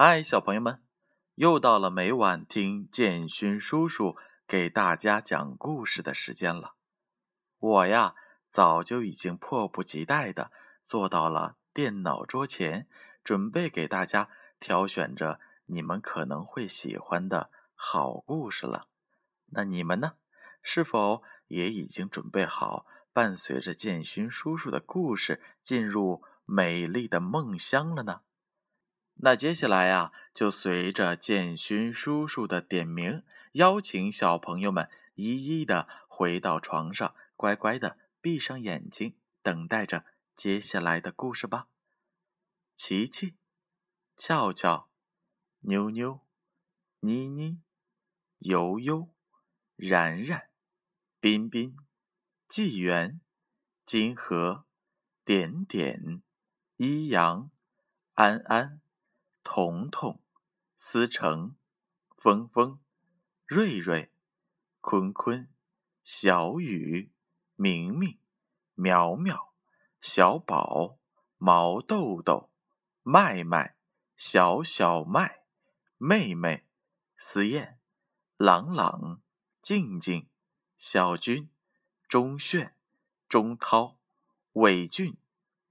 嗨，小朋友们，又到了每晚听建勋叔叔给大家讲故事的时间了。我呀，早就已经迫不及待的坐到了电脑桌前，准备给大家挑选着你们可能会喜欢的好故事了。那你们呢？是否也已经准备好，伴随着建勋叔叔的故事进入美丽的梦乡了呢？那接下来呀，就随着建勋叔叔的点名，邀请小朋友们一一的回到床上，乖乖的闭上眼睛，等待着接下来的故事吧。琪琪、俏俏、妞妞、妮妮、悠悠、然然、彬彬、纪元、金河、点点、一阳、安安。彤彤、思成、峰峰、瑞瑞、坤坤、小雨、明明、苗苗、小宝、毛豆豆、麦麦、小小麦、妹妹、思燕、朗朗、静静、小军、钟炫、钟涛、伟俊、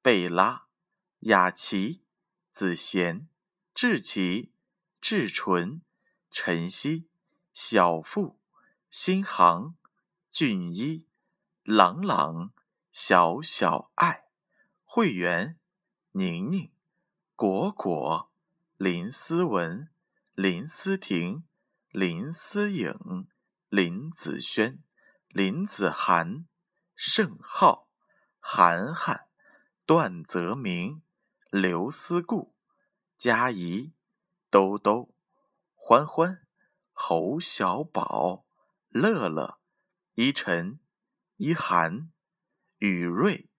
贝拉、雅琪、子贤。志奇、志纯、晨曦、小富、新航、俊一、朗朗、小小爱、会员、宁宁、果果、林思文、林思婷、林思颖、林子轩、林子涵、盛浩、涵涵、段泽明、刘思固。佳怡、兜兜、欢欢、侯小宝、乐乐、依晨、依涵、雨瑞、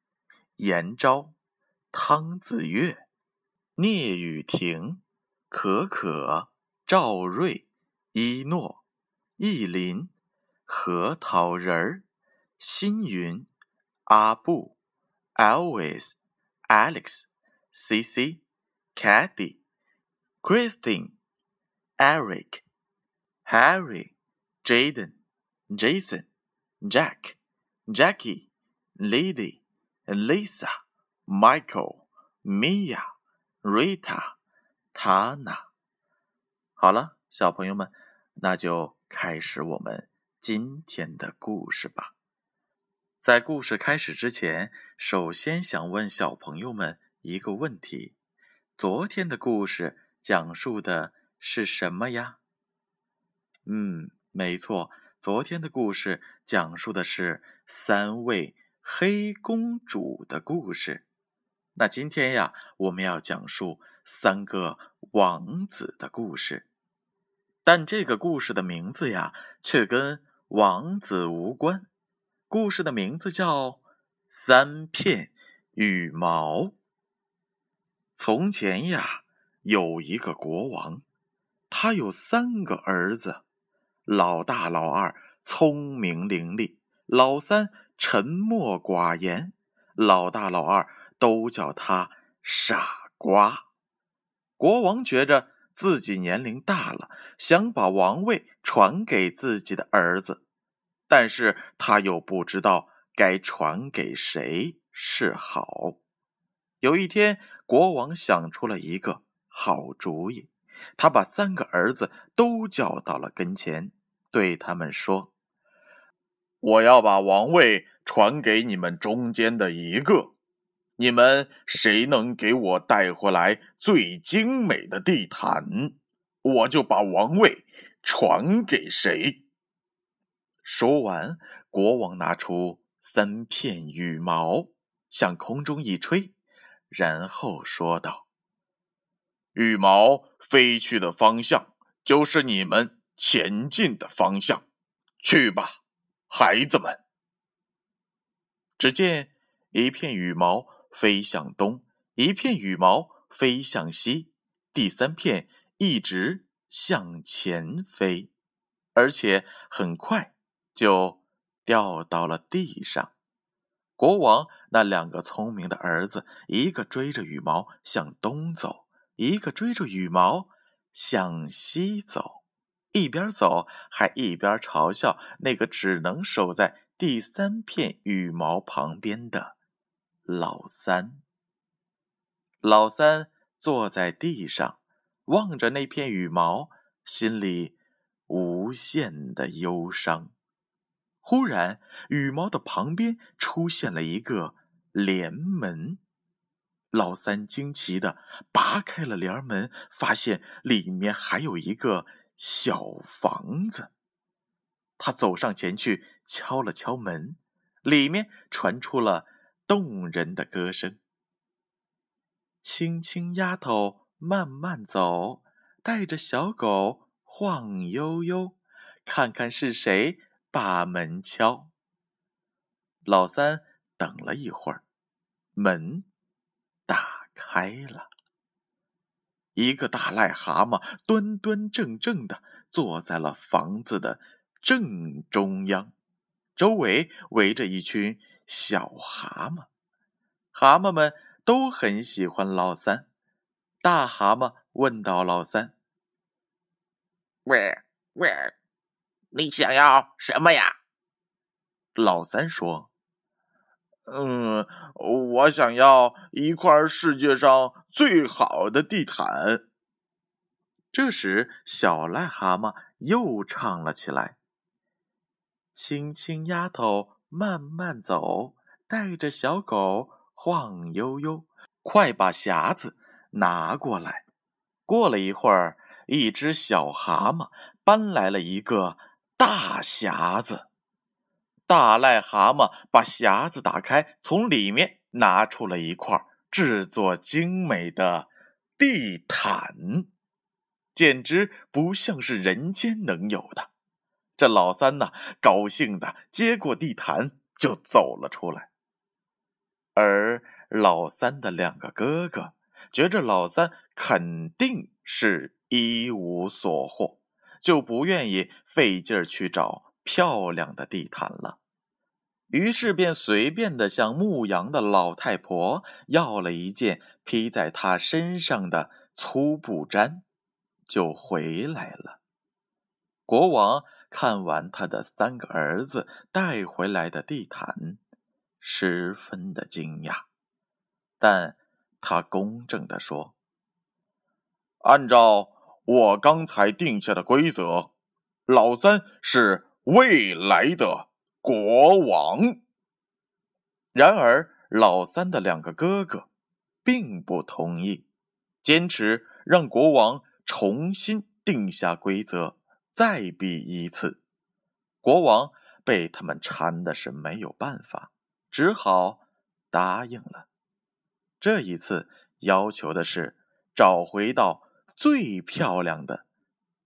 严昭、汤子月、聂雨婷、可可、赵瑞、一诺、意林、核桃仁儿、新云、阿布、Always、Alex、C C。Kathy, Christine, Eric, Harry, Jaden, Jason, Jack, Jackie, Lily, Lisa, Michael, Mia, Rita, Tana。好了，小朋友们，那就开始我们今天的故事吧。在故事开始之前，首先想问小朋友们一个问题。昨天的故事讲述的是什么呀？嗯，没错，昨天的故事讲述的是三位黑公主的故事。那今天呀，我们要讲述三个王子的故事。但这个故事的名字呀，却跟王子无关。故事的名字叫《三片羽毛》。从前呀，有一个国王，他有三个儿子，老大、老二聪明伶俐，老三沉默寡言，老大、老二都叫他傻瓜。国王觉着自己年龄大了，想把王位传给自己的儿子，但是他又不知道该传给谁是好。有一天。国王想出了一个好主意，他把三个儿子都叫到了跟前，对他们说：“我要把王位传给你们中间的一个，你们谁能给我带回来最精美的地毯，我就把王位传给谁。”说完，国王拿出三片羽毛，向空中一吹。然后说道：“羽毛飞去的方向，就是你们前进的方向。去吧，孩子们。”只见一片羽毛飞向东，一片羽毛飞向西，第三片一直向前飞，而且很快就掉到了地上。国王那两个聪明的儿子，一个追着羽毛向东走，一个追着羽毛向西走，一边走还一边嘲笑那个只能守在第三片羽毛旁边的老三。老三坐在地上，望着那片羽毛，心里无限的忧伤。忽然，羽毛的旁边出现了一个帘门。老三惊奇的拔开了帘门，发现里面还有一个小房子。他走上前去，敲了敲门，里面传出了动人的歌声：“青青丫头慢慢走，带着小狗晃悠悠，看看是谁。”把门敲。老三等了一会儿，门打开了。一个大癞蛤蟆端端正正的坐在了房子的正中央，周围围着一群小蛤蟆。蛤蟆们都很喜欢老三。大蛤蟆问到老三：“喂喂？”你想要什么呀？老三说：“嗯，我想要一块世界上最好的地毯。”这时，小癞蛤蟆又唱了起来：“青青丫头慢慢走，带着小狗晃悠悠，快把匣子拿过来。”过了一会儿，一只小蛤蟆搬来了一个。大匣子，大癞蛤蟆把匣子打开，从里面拿出了一块制作精美的地毯，简直不像是人间能有的。这老三呢，高兴的接过地毯就走了出来，而老三的两个哥哥觉着老三肯定是一无所获。就不愿意费劲儿去找漂亮的地毯了，于是便随便的向牧羊的老太婆要了一件披在她身上的粗布毡，就回来了。国王看完他的三个儿子带回来的地毯，十分的惊讶，但他公正的说：“按照。”我刚才定下的规则，老三是未来的国王。然而，老三的两个哥哥并不同意，坚持让国王重新定下规则，再比一次。国王被他们缠的是没有办法，只好答应了。这一次要求的是找回到。最漂亮的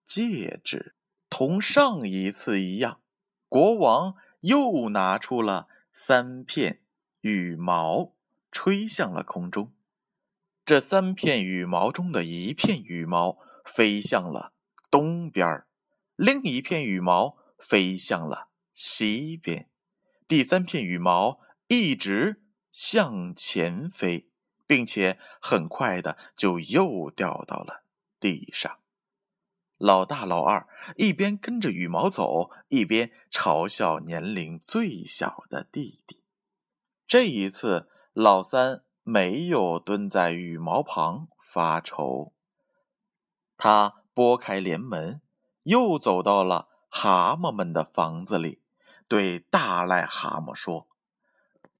戒指，同上一次一样，国王又拿出了三片羽毛，吹向了空中。这三片羽毛中的一片羽毛飞向了东边另一片羽毛飞向了西边，第三片羽毛一直向前飞，并且很快的就又掉到了。地上，老大、老二一边跟着羽毛走，一边嘲笑年龄最小的弟弟。这一次，老三没有蹲在羽毛旁发愁，他拨开帘门，又走到了蛤蟆们的房子里，对大癞蛤蟆说：“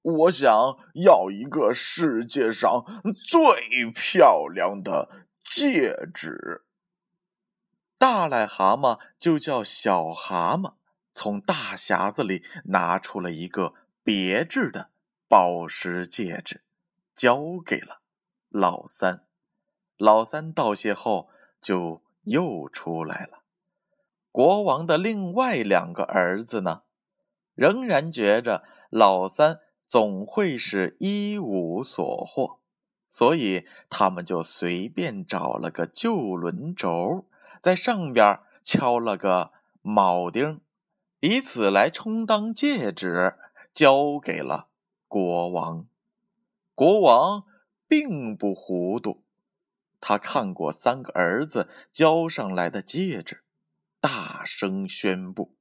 我想要一个世界上最漂亮的。”戒指。大癞蛤蟆就叫小蛤蟆，从大匣子里拿出了一个别致的宝石戒指，交给了老三。老三道谢后，就又出来了。国王的另外两个儿子呢，仍然觉着老三总会是一无所获。所以他们就随便找了个旧轮轴，在上边敲了个铆钉，以此来充当戒指，交给了国王。国王并不糊涂，他看过三个儿子交上来的戒指，大声宣布：“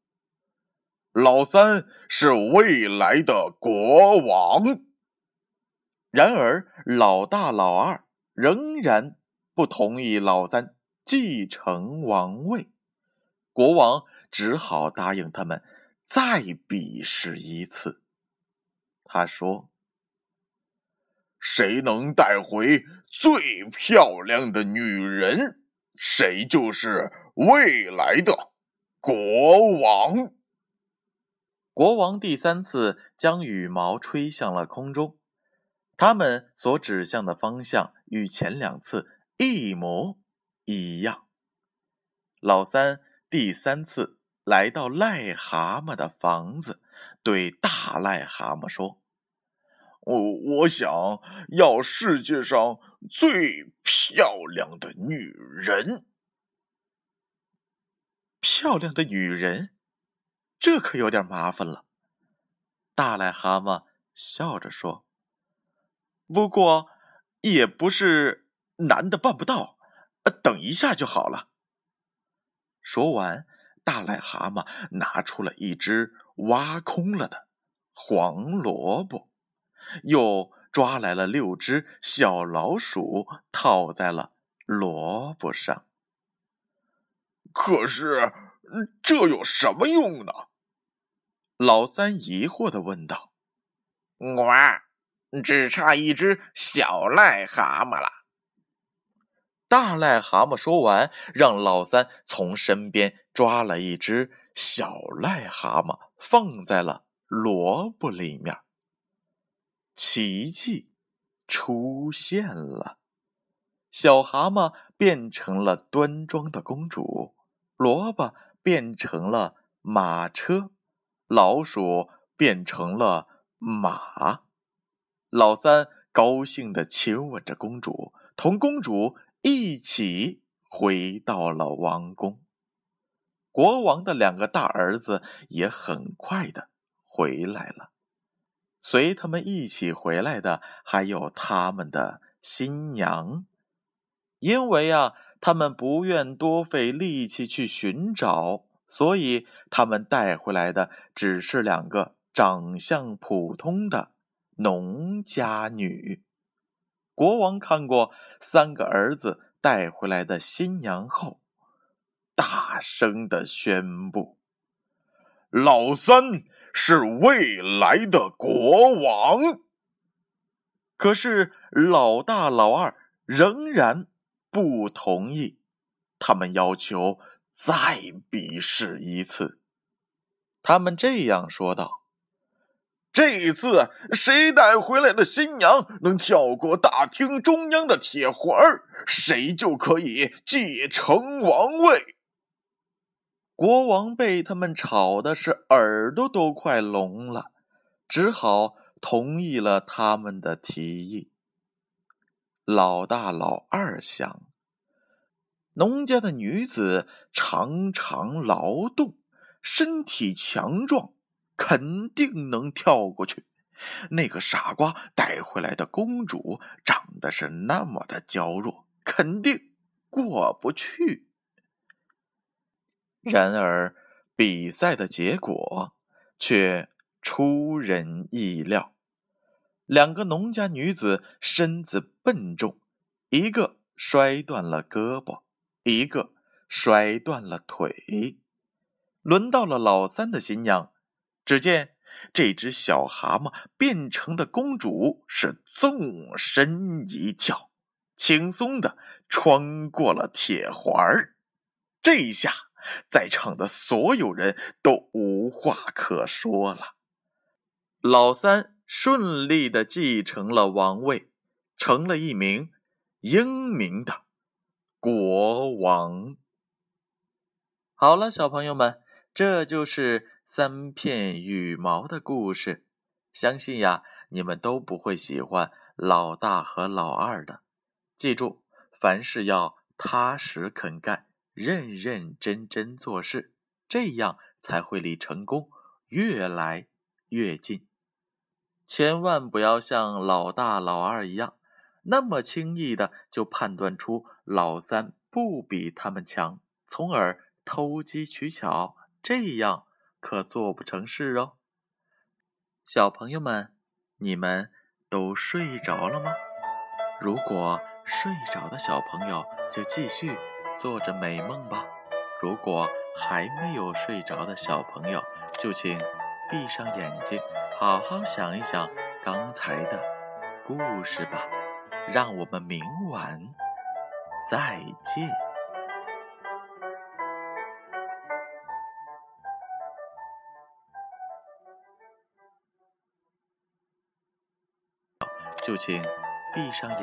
老三是未来的国王。”然而，老大、老二仍然不同意老三继承王位。国王只好答应他们再比试一次。他说：“谁能带回最漂亮的女人，谁就是未来的国王。”国王第三次将羽毛吹向了空中。他们所指向的方向与前两次一模一样。老三第三次来到癞蛤蟆的房子，对大癞蛤蟆说：“我我想要世界上最漂亮的女人。漂亮的女人，这可有点麻烦了。”大癞蛤蟆笑着说。不过，也不是难的办不到，等一下就好了。说完，大癞蛤蟆拿出了一只挖空了的黄萝卜，又抓来了六只小老鼠，套在了萝卜上。可是，这有什么用呢？老三疑惑的问道。“我。”只差一只小癞蛤蟆了。大癞蛤蟆说完，让老三从身边抓了一只小癞蛤蟆，放在了萝卜里面。奇迹出现了，小蛤蟆变成了端庄的公主，萝卜变成了马车，老鼠变成了马。老三高兴地亲吻着公主，同公主一起回到了王宫。国王的两个大儿子也很快的回来了。随他们一起回来的还有他们的新娘，因为啊，他们不愿多费力气去寻找，所以他们带回来的只是两个长相普通的。农家女，国王看过三个儿子带回来的新娘后，大声的宣布：“老三是未来的国王。”可是老大、老二仍然不同意，他们要求再比试一次。他们这样说道。这一次，谁带回来的新娘能跳过大厅中央的铁环，谁就可以继承王位。国王被他们吵的是耳朵都快聋了，只好同意了他们的提议。老大、老二想，农家的女子常常劳动，身体强壮。肯定能跳过去。那个傻瓜带回来的公主长得是那么的娇弱，肯定过不去。然而，比赛的结果却出人意料：两个农家女子身子笨重，一个摔断了胳膊，一个摔断了腿。轮到了老三的新娘。只见这只小蛤蟆变成的公主是纵身一跳，轻松的穿过了铁环。这一下，在场的所有人都无话可说了。老三顺利的继承了王位，成了一名英明的国王。好了，小朋友们，这就是。三片羽毛的故事，相信呀，你们都不会喜欢老大和老二的。记住，凡事要踏实肯干，认认真真做事，这样才会离成功越来越近。千万不要像老大、老二一样，那么轻易的就判断出老三不比他们强，从而偷机取巧，这样可做不成事哦。小朋友们，你们都睡着了吗？如果睡着的小朋友就继续做着美梦吧。如果还没有睡着的小朋友，就请闭上眼睛，好好想一想刚才的故事吧。让我们明晚再见。就请闭上眼。